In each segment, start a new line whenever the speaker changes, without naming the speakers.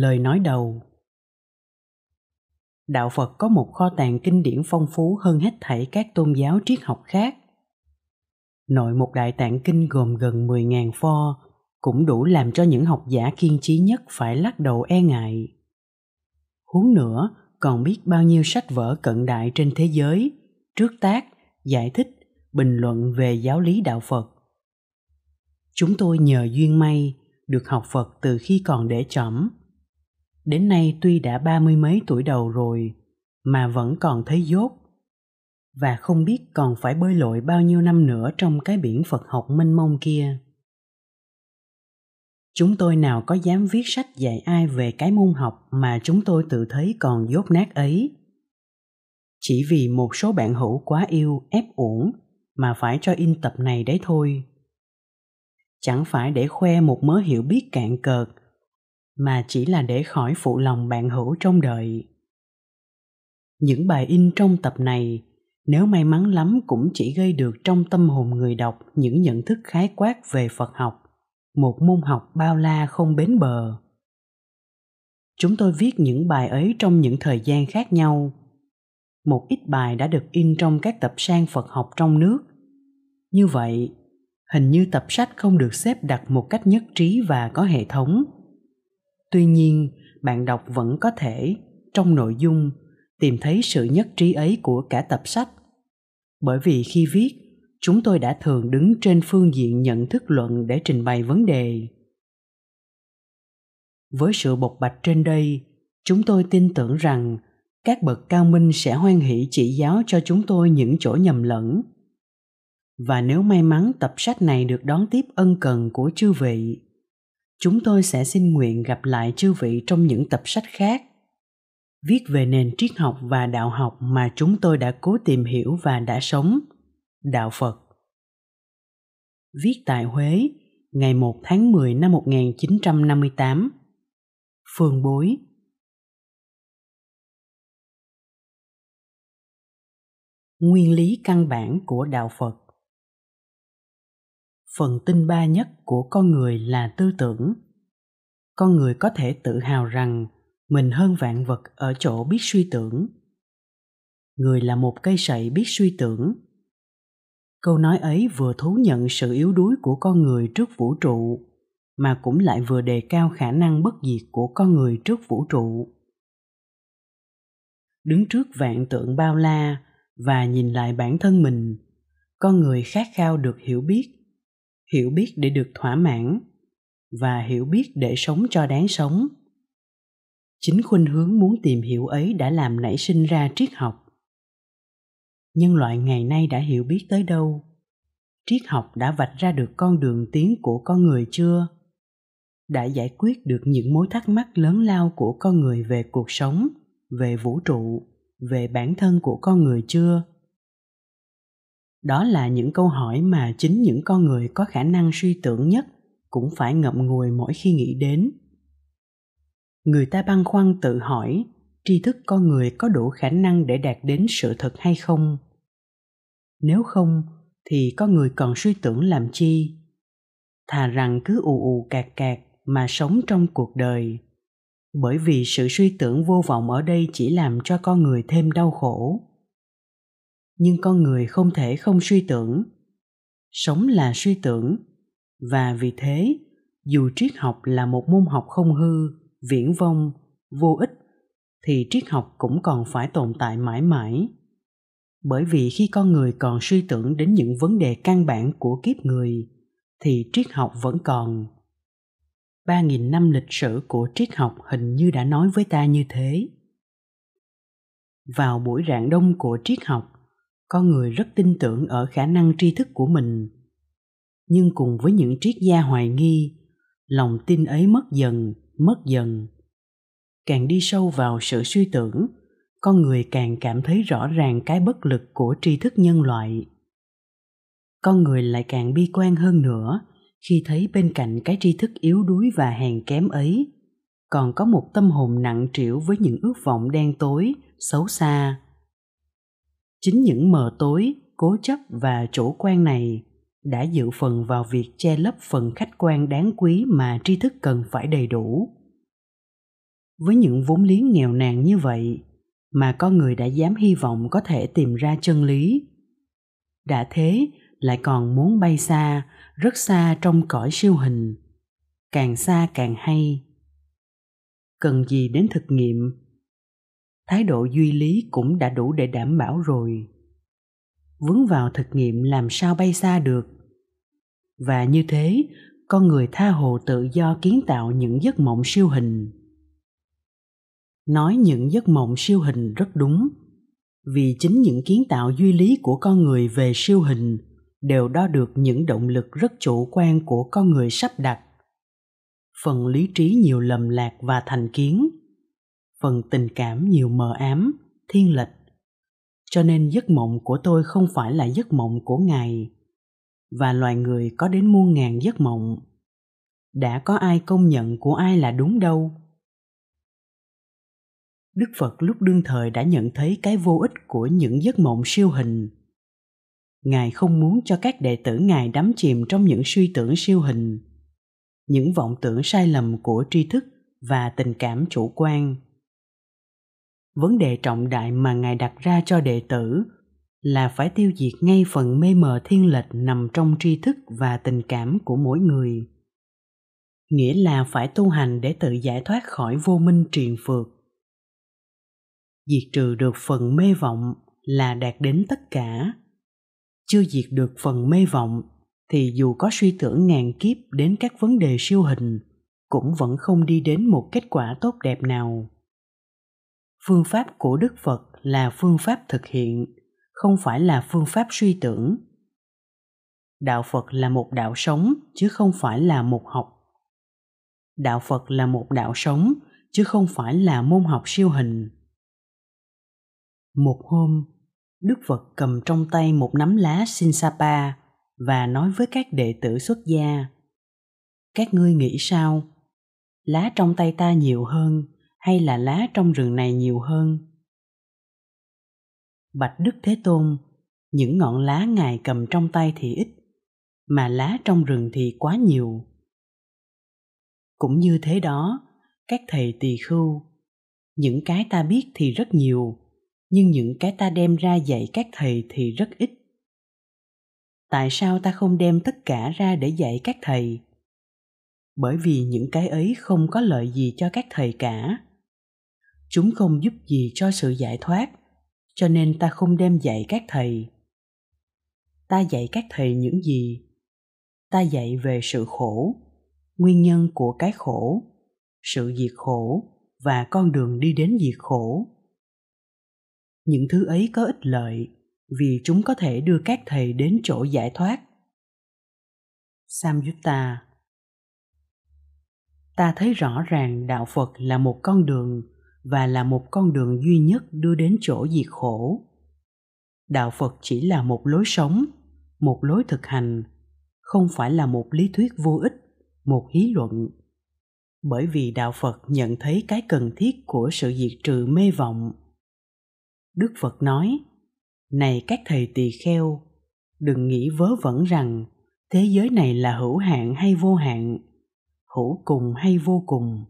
Lời nói đầu Đạo Phật có một kho tàng kinh điển phong phú hơn hết thảy các tôn giáo triết học khác. Nội một đại tạng kinh gồm gần 10.000 pho cũng đủ làm cho những học giả kiên trí nhất phải lắc đầu e ngại. Huống nữa, còn biết bao nhiêu sách vở cận đại trên thế giới, trước tác, giải thích, bình luận về giáo lý đạo Phật. Chúng tôi nhờ duyên may được học Phật từ khi còn để chỏm. Đến nay tuy đã ba mươi mấy tuổi đầu rồi mà vẫn còn thấy dốt và không biết còn phải bơi lội bao nhiêu năm nữa trong cái biển Phật học mênh mông kia. Chúng tôi nào có dám viết sách dạy ai về cái môn học mà chúng tôi tự thấy còn dốt nát ấy. Chỉ vì một số bạn hữu quá yêu ép uổng mà phải cho in tập này đấy thôi. Chẳng phải để khoe một mớ hiểu biết cạn cợt, mà chỉ là để khỏi phụ lòng bạn hữu trong đời. Những bài in trong tập này nếu may mắn lắm cũng chỉ gây được trong tâm hồn người đọc những nhận thức khái quát về Phật học, một môn học bao la không bến bờ. Chúng tôi viết những bài ấy trong những thời gian khác nhau. Một ít bài đã được in trong các tập sang Phật học trong nước. Như vậy, hình như tập sách không được xếp đặt một cách nhất trí và có hệ thống. Tuy nhiên, bạn đọc vẫn có thể, trong nội dung, tìm thấy sự nhất trí ấy của cả tập sách. Bởi vì khi viết chúng tôi đã thường đứng trên phương diện nhận thức luận để trình bày vấn đề. Với sự bộc bạch trên đây chúng tôi tin tưởng rằng các bậc cao minh sẽ hoan hỷ chỉ giáo cho chúng tôi những chỗ nhầm lẫn. Và nếu may mắn tập sách này được đón tiếp ân cần của chư vị chúng tôi sẽ xin nguyện gặp lại chư vị trong những tập sách khác viết về nền triết học và đạo học mà chúng tôi đã cố tìm hiểu và đã sống, đạo Phật. Viết tại Huế, ngày 1 tháng 10 năm 1958. Phương Bối Nguyên lý căn bản của đạo Phật Phần tinh ba nhất của con người là tư tưởng. Con người có thể tự hào rằng mình hơn vạn vật ở chỗ biết suy tưởng. Người là một cây sậy biết suy tưởng. Câu nói ấy vừa thú nhận sự yếu đuối của con người trước vũ trụ, mà cũng lại vừa đề cao khả năng bất diệt của con người trước vũ trụ. Đứng trước vạn tượng bao la và nhìn lại bản thân mình, con người khát khao được hiểu biết hiểu biết để được thỏa mãn và hiểu biết để sống cho đáng sống. Chính khuynh hướng muốn tìm hiểu ấy đã làm nảy sinh ra triết học. Nhân loại ngày nay đã hiểu biết tới đâu? Triết học đã vạch ra được con đường tiến của con người chưa? Đã giải quyết được những mối thắc mắc lớn lao của con người về cuộc sống, về vũ trụ, về bản thân của con người chưa? Đó là những câu hỏi mà chính những con người có khả năng suy tưởng nhất cũng phải ngậm ngùi mỗi khi nghĩ đến. Người ta băn khoăn tự hỏi, tri thức con người có đủ khả năng để đạt đến sự thật hay không? Nếu không, thì con người còn suy tưởng làm chi? Thà rằng cứ ù ù cạc cạc mà sống trong cuộc đời. Bởi vì sự suy tưởng vô vọng ở đây chỉ làm cho con người thêm đau khổ nhưng con người không thể không suy tưởng. Sống là suy tưởng. Và vì thế, dù triết học là một môn học không hư, viễn vông vô ích, thì triết học cũng còn phải tồn tại mãi mãi. Bởi vì khi con người còn suy tưởng đến những vấn đề căn bản của kiếp người, thì triết học vẫn còn. Ba nghìn năm lịch sử của triết học hình như đã nói với ta như thế. Vào buổi rạng đông của triết học con người rất tin tưởng ở khả năng tri thức của mình. Nhưng cùng với những triết gia hoài nghi, lòng tin ấy mất dần mất dần. Càng đi sâu vào sự suy tưởng, con người càng cảm thấy rõ ràng cái bất lực của tri thức nhân loại. Con người lại càng bi quan hơn nữa khi thấy bên cạnh cái tri thức yếu đuối và hèn kém ấy, còn có một tâm hồn nặng trĩu với những ước vọng đen tối, xấu xa chính những mờ tối, cố chấp và chủ quan này đã dự phần vào việc che lấp phần khách quan đáng quý mà tri thức cần phải đầy đủ. Với những vốn liếng nghèo nàn như vậy mà con người đã dám hy vọng có thể tìm ra chân lý, đã thế lại còn muốn bay xa, rất xa trong cõi siêu hình, càng xa càng hay. Cần gì đến thực nghiệm? Thái độ duy lý cũng đã đủ để đảm bảo rồi. Vướng vào thực nghiệm làm sao bay xa được? Và như thế, con người tha hồ tự do kiến tạo những giấc mộng siêu hình. Nói những giấc mộng siêu hình rất đúng, vì chính những kiến tạo duy lý của con người về siêu hình đều đo được những động lực rất chủ quan của con người sắp đặt. Phần lý trí nhiều lầm lạc và thành kiến phần tình cảm nhiều mờ ám, thiên lệch cho nên giấc mộng của tôi không phải là giấc mộng của ngài. Và loài người có đến muôn ngàn giấc mộng. Đã có ai công nhận của ai là đúng đâu? Đức phật lúc đương thời đã nhận thấy cái vô ích của những giấc mộng siêu hình. Ngài không muốn cho các đệ tử ngài đắm chìm trong những suy tưởng siêu hình, những vọng tưởng sai lầm của tri thức và tình cảm chủ quan vấn đề trọng đại mà ngài đặt ra cho đệ tử là phải tiêu diệt ngay phần mê mờ thiên lệch nằm trong tri thức và tình cảm của mỗi người. Nghĩa là phải tu hành để tự giải thoát khỏi vô minh triền phược. Diệt trừ được phần mê vọng là đạt đến tất cả. Chưa diệt được phần mê vọng thì dù có suy tưởng ngàn kiếp đến các vấn đề siêu hình cũng vẫn không đi đến một kết quả tốt đẹp nào phương pháp của đức phật là phương pháp thực hiện, không phải là phương pháp suy tưởng. Đạo phật là một đạo sống, chứ không phải là một học. Đạo phật là một đạo sống, chứ không phải là môn học siêu hình. Một hôm, đức phật cầm trong tay một nắm lá sinsapa và nói với các đệ tử xuất gia, các ngươi nghĩ sao? Lá trong tay ta nhiều hơn hay là lá trong rừng này nhiều hơn? Bạch đức thế tôn, những ngọn lá ngài cầm trong tay thì ít, mà lá trong rừng thì quá nhiều. Cũng như thế đó, các thầy tỳ khưu, những cái ta biết thì rất nhiều, nhưng những cái ta đem ra dạy các thầy thì rất ít. Tại sao ta không đem tất cả ra để dạy các thầy? Bởi vì những cái ấy không có lợi gì cho các thầy cả chúng không giúp gì cho sự giải thoát, cho nên ta không đem dạy các thầy. Ta dạy các thầy những gì? Ta dạy về sự khổ, nguyên nhân của cái khổ, sự diệt khổ và con đường đi đến diệt khổ. Những thứ ấy có ích lợi vì chúng có thể đưa các thầy đến chỗ giải thoát. Samyutta, ta thấy rõ ràng đạo phật là một con đường và là một con đường duy nhất đưa đến chỗ diệt khổ. Đạo phật chỉ là một lối sống, một lối thực hành, không phải là một lý thuyết vô ích, một hí luận. Bởi vì đạo phật nhận thấy cái cần thiết của sự diệt trừ mê vọng. Đức phật nói, này các thầy tỳ kheo, đừng nghĩ vớ vẩn rằng thế giới này là hữu hạn hay vô hạn, hữu cùng hay vô cùng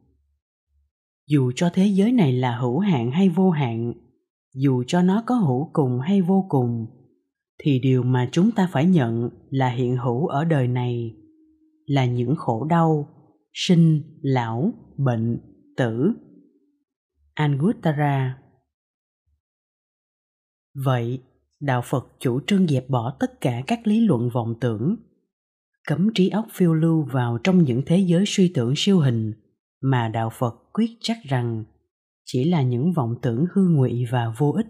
dù cho thế giới này là hữu hạn hay vô hạn, dù cho nó có hữu cùng hay vô cùng, thì điều mà chúng ta phải nhận là hiện hữu ở đời này là những khổ đau, sinh, lão, bệnh, tử. Anguttara vậy, đạo phật chủ trương dẹp bỏ tất cả các lý luận vọng tưởng, cấm trí óc phiêu lưu vào trong những thế giới suy tưởng siêu hình mà đạo phật quyết chắc rằng chỉ là những vọng tưởng hư ngụy và vô ích.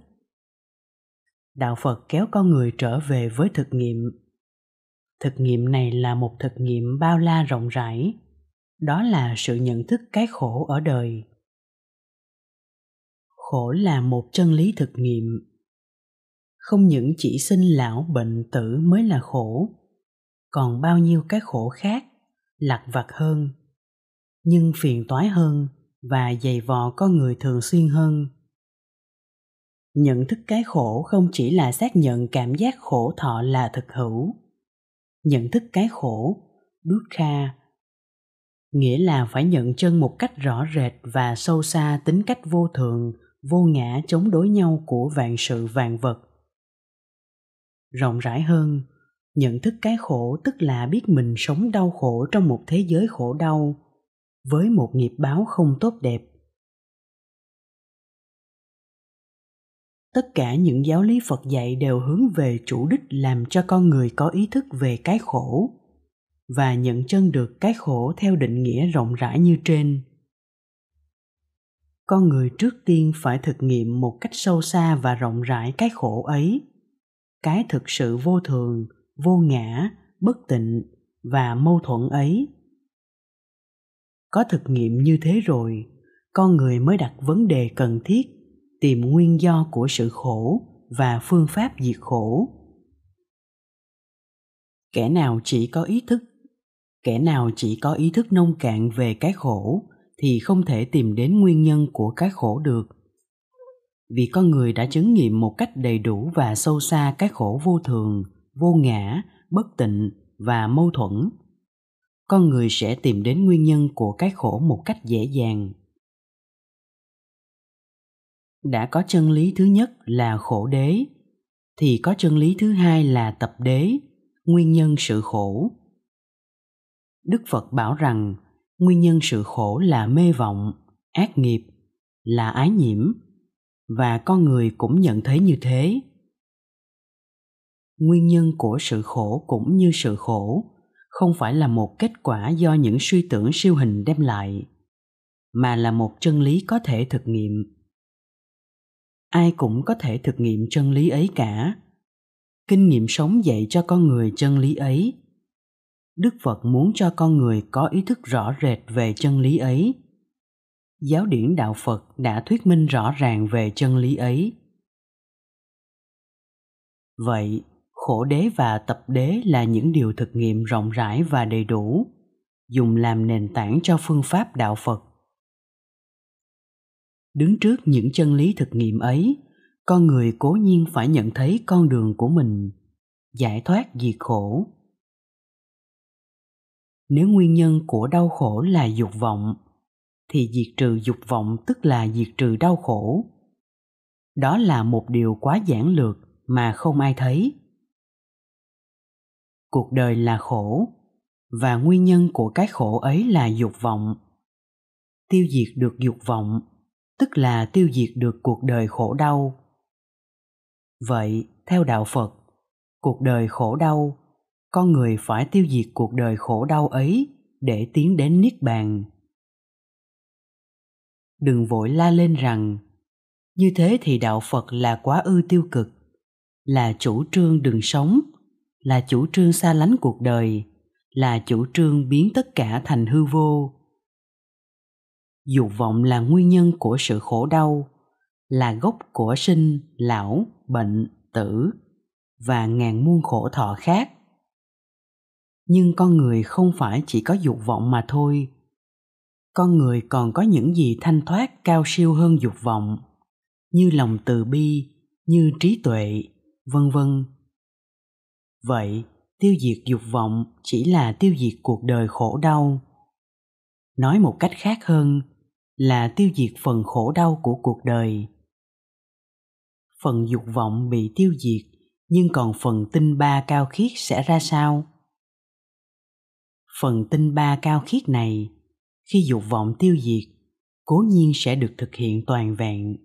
Đạo phật kéo con người trở về với thực nghiệm. Thực nghiệm này là một thực nghiệm bao la rộng rãi. Đó là sự nhận thức cái khổ ở đời. Khổ là một chân lý thực nghiệm. Không những chỉ sinh lão bệnh tử mới là khổ, còn bao nhiêu cái khổ khác, lặt vặt hơn, nhưng phiền toái hơn và dày vò con người thường xuyên hơn. Nhận thức cái khổ không chỉ là xác nhận cảm giác khổ thọ là thực hữu. Nhận thức cái khổ dukkha nghĩa là phải nhận chân một cách rõ rệt và sâu xa tính cách vô thường, vô ngã chống đối nhau của vạn sự vạn vật. Rộng rãi hơn, nhận thức cái khổ tức là biết mình sống đau khổ trong một thế giới khổ đau với một nghiệp báo không tốt đẹp. Tất cả những giáo lý phật dạy đều hướng về chủ đích làm cho con người có ý thức về cái khổ và nhận chân được cái khổ theo định nghĩa rộng rãi như trên. Con người trước tiên phải thực nghiệm một cách sâu xa và rộng rãi cái khổ ấy, cái thực sự vô thường, vô ngã, bất tịnh và mâu thuẫn ấy có thực nghiệm như thế rồi, con người mới đặt vấn đề cần thiết, tìm nguyên do của sự khổ và phương pháp diệt khổ. Kẻ nào chỉ có ý thức, kẻ nào chỉ có ý thức nông cạn về cái khổ thì không thể tìm đến nguyên nhân của cái khổ được. Vì con người đã chứng nghiệm một cách đầy đủ và sâu xa cái khổ vô thường, vô ngã, bất tịnh và mâu thuẫn con người sẽ tìm đến nguyên nhân của cái khổ một cách dễ dàng. Đã có chân lý thứ nhất là khổ đế, thì có chân lý thứ hai là tập đế, nguyên nhân sự khổ. Đức phật bảo rằng, nguyên nhân sự khổ là mê vọng, ác nghiệp, là ái nhiễm, và con người cũng nhận thấy như thế. Nguyên nhân của sự khổ cũng như sự khổ không phải là một kết quả do những suy tưởng siêu hình đem lại, mà là một chân lý có thể thực nghiệm. Ai cũng có thể thực nghiệm chân lý ấy cả. Kinh nghiệm sống dạy cho con người chân lý ấy. Đức phật muốn cho con người có ý thức rõ rệt về chân lý ấy. Giáo điển đạo phật đã thuyết minh rõ ràng về chân lý ấy. Vậy khổ đế và tập đế là những điều thực nghiệm rộng rãi và đầy đủ, dùng làm nền tảng cho phương pháp đạo phật. Đứng trước những chân lý thực nghiệm ấy, con người cố nhiên phải nhận thấy con đường của mình, giải thoát diệt khổ. Nếu nguyên nhân của đau khổ là dục vọng, thì diệt trừ dục vọng tức là diệt trừ đau khổ. Đó là một điều quá giản lược mà không ai thấy cuộc đời là khổ, và nguyên nhân của cái khổ ấy là dục vọng. Tiêu diệt được dục vọng, tức là tiêu diệt được cuộc đời khổ đau. Vậy, theo đạo phật, cuộc đời khổ đau, con người phải tiêu diệt cuộc đời khổ đau ấy để tiến đến niết bàn. Đừng vội la lên rằng, như thế thì đạo phật là quá ư tiêu cực, là chủ trương đừng sống là chủ trương xa lánh cuộc đời, là chủ trương biến tất cả thành hư vô. Dục vọng là nguyên nhân của sự khổ đau, là gốc của sinh, lão, bệnh, tử và ngàn muôn khổ thọ khác. Nhưng con người không phải chỉ có dục vọng mà thôi. Con người còn có những gì thanh thoát cao siêu hơn dục vọng, như lòng từ bi, như trí tuệ, vân vân vậy, tiêu diệt dục vọng chỉ là tiêu diệt cuộc đời khổ đau. Nói một cách khác hơn là tiêu diệt phần khổ đau của cuộc đời. Phần dục vọng bị tiêu diệt, nhưng còn phần tinh ba cao khiết sẽ ra sao? Phần tinh ba cao khiết này, khi dục vọng tiêu diệt, cố nhiên sẽ được thực hiện toàn vẹn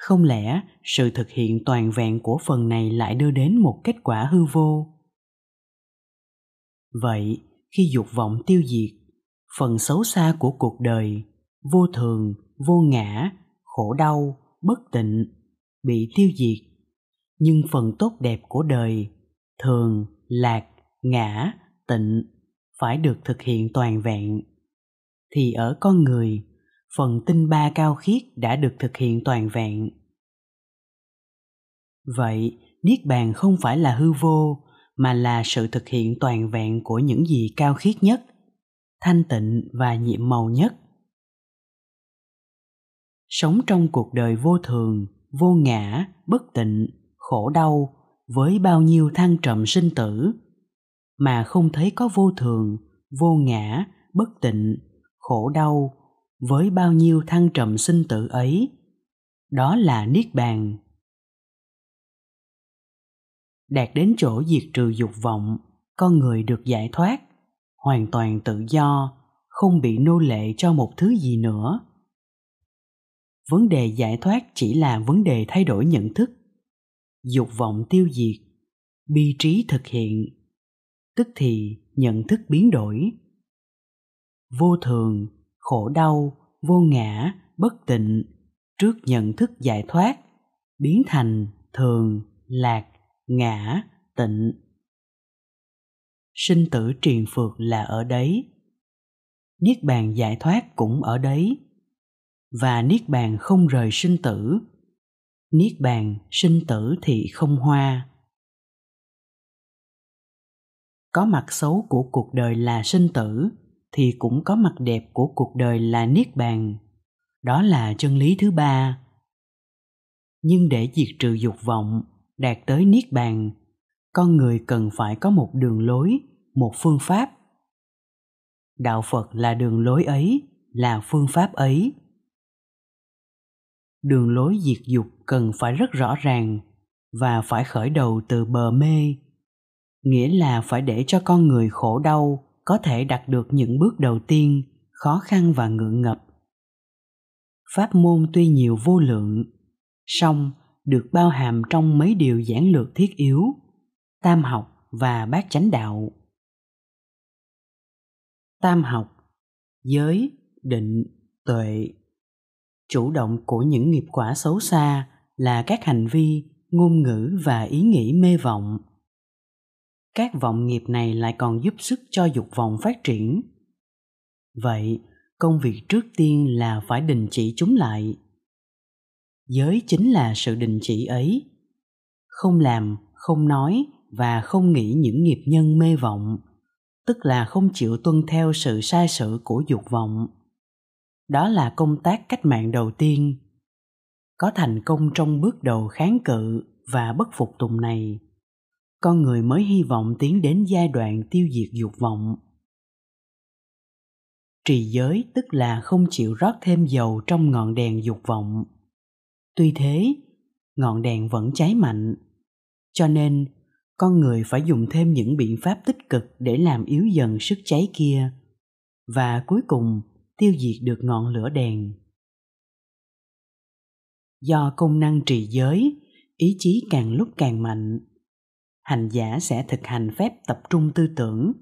không lẽ sự thực hiện toàn vẹn của phần này lại đưa đến một kết quả hư vô? Vậy, khi dục vọng tiêu diệt, phần xấu xa của cuộc đời, vô thường, vô ngã, khổ đau, bất tịnh, bị tiêu diệt. Nhưng phần tốt đẹp của đời, thường, lạc, ngã, tịnh, phải được thực hiện toàn vẹn. Thì ở con người phần tinh ba cao khiết đã được thực hiện toàn vẹn. Vậy, niết bàn không phải là hư vô, mà là sự thực hiện toàn vẹn của những gì cao khiết nhất, thanh tịnh và nhiệm màu nhất. Sống trong cuộc đời vô thường, vô ngã, bất tịnh, khổ đau, với bao nhiêu thăng trầm sinh tử, mà không thấy có vô thường, vô ngã, bất tịnh, khổ đau với bao nhiêu thăng trầm sinh tử ấy. Đó là niết bàn. Đạt đến chỗ diệt trừ dục vọng, con người được giải thoát, hoàn toàn tự do, không bị nô lệ cho một thứ gì nữa. Vấn đề giải thoát chỉ là vấn đề thay đổi nhận thức. Dục vọng tiêu diệt, bi trí thực hiện, tức thì nhận thức biến đổi. Vô thường khổ đau, vô ngã, bất tịnh, trước nhận thức giải thoát, biến thành thường, lạc, ngã, tịnh. Sinh tử triền phược là ở đấy. Niết bàn giải thoát cũng ở đấy. Và niết bàn không rời sinh tử, niết bàn sinh tử thì không hoa. Có mặt xấu của cuộc đời là sinh tử thì cũng có mặt đẹp của cuộc đời là niết bàn. Đó là chân lý thứ ba. Nhưng để diệt trừ dục vọng đạt tới niết bàn, con người cần phải có một đường lối, một phương pháp. Đạo phật là đường lối ấy, là phương pháp ấy. Đường lối diệt dục cần phải rất rõ ràng và phải khởi đầu từ bờ mê, nghĩa là phải để cho con người khổ đau có thể đạt được những bước đầu tiên, khó khăn và ngượng ngập. Pháp môn tuy nhiều vô lượng, song được bao hàm trong mấy điều giản lược thiết yếu, tam học và bát chánh đạo. Tam học, giới, định, tuệ. Chủ động của những nghiệp quả xấu xa là các hành vi, ngôn ngữ và ý nghĩ mê vọng các vọng nghiệp này lại còn giúp sức cho dục vọng phát triển. Vậy, công việc trước tiên là phải đình chỉ chúng lại. Giới chính là sự đình chỉ ấy. Không làm, không nói và không nghĩ những nghiệp nhân mê vọng, tức là không chịu tuân theo sự sai sự của dục vọng. Đó là công tác cách mạng đầu tiên. Có thành công trong bước đầu kháng cự và bất phục tùng này con người mới hy vọng tiến đến giai đoạn tiêu diệt dục vọng. Trì giới tức là không chịu rót thêm dầu trong ngọn đèn dục vọng. Tuy thế, ngọn đèn vẫn cháy mạnh, cho nên con người phải dùng thêm những biện pháp tích cực để làm yếu dần sức cháy kia và cuối cùng tiêu diệt được ngọn lửa đèn. Do công năng trì giới, ý chí càng lúc càng mạnh hành giả sẽ thực hành phép tập trung tư tưởng.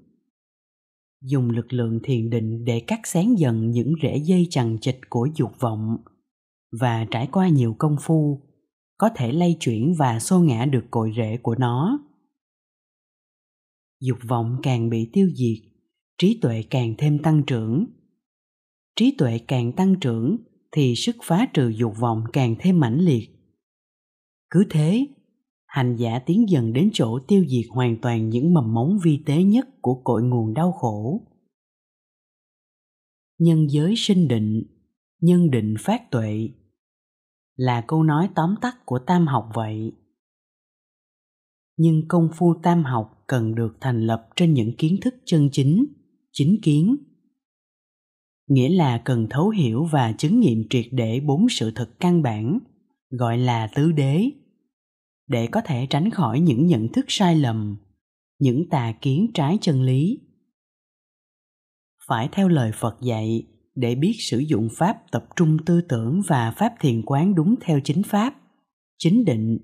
Dùng lực lượng thiền định để cắt xén dần những rễ dây chằng chịt của dục vọng và trải qua nhiều công phu, có thể lay chuyển và xô ngã được cội rễ của nó. Dục vọng càng bị tiêu diệt, trí tuệ càng thêm tăng trưởng. Trí tuệ càng tăng trưởng thì sức phá trừ dục vọng càng thêm mãnh liệt. Cứ thế hành giả tiến dần đến chỗ tiêu diệt hoàn toàn những mầm mống vi tế nhất của cội nguồn đau khổ. Nhân giới sinh định, nhân định phát tuệ. Là câu nói tóm tắt của tam học vậy. Nhưng công phu tam học cần được thành lập trên những kiến thức chân chính chính kiến. Nghĩa là cần thấu hiểu và chứng nghiệm triệt để bốn sự thật căn bản, gọi là tứ đế để có thể tránh khỏi những nhận thức sai lầm, những tà kiến trái chân lý. Phải theo lời phật dạy để biết sử dụng pháp tập trung tư tưởng và pháp thiền quán đúng theo chính pháp, chính định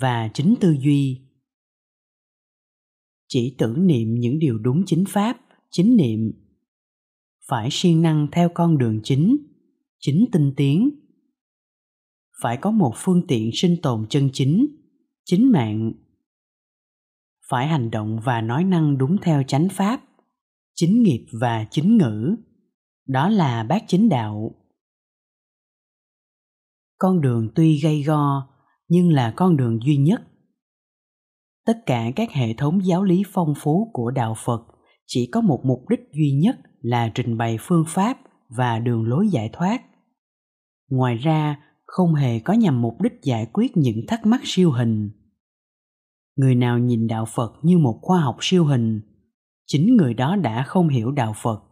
và chính tư duy. Chỉ tưởng niệm những điều đúng chính pháp, chính niệm. Phải siêng năng theo con đường chính chính tinh tiến. Phải có một phương tiện sinh tồn chân chính chính mạng. Phải hành động và nói năng đúng theo chánh pháp, chính nghiệp và chính ngữ. Đó là bát chính đạo. Con đường tuy gây go, nhưng là con đường duy nhất. Tất cả các hệ thống giáo lý phong phú của đạo phật chỉ có một mục đích duy nhất là trình bày phương pháp và đường lối giải thoát. Ngoài ra không hề có nhằm mục đích giải quyết những thắc mắc siêu hình. Người nào nhìn đạo phật như một khoa học siêu hình, chính người đó đã không hiểu đạo phật.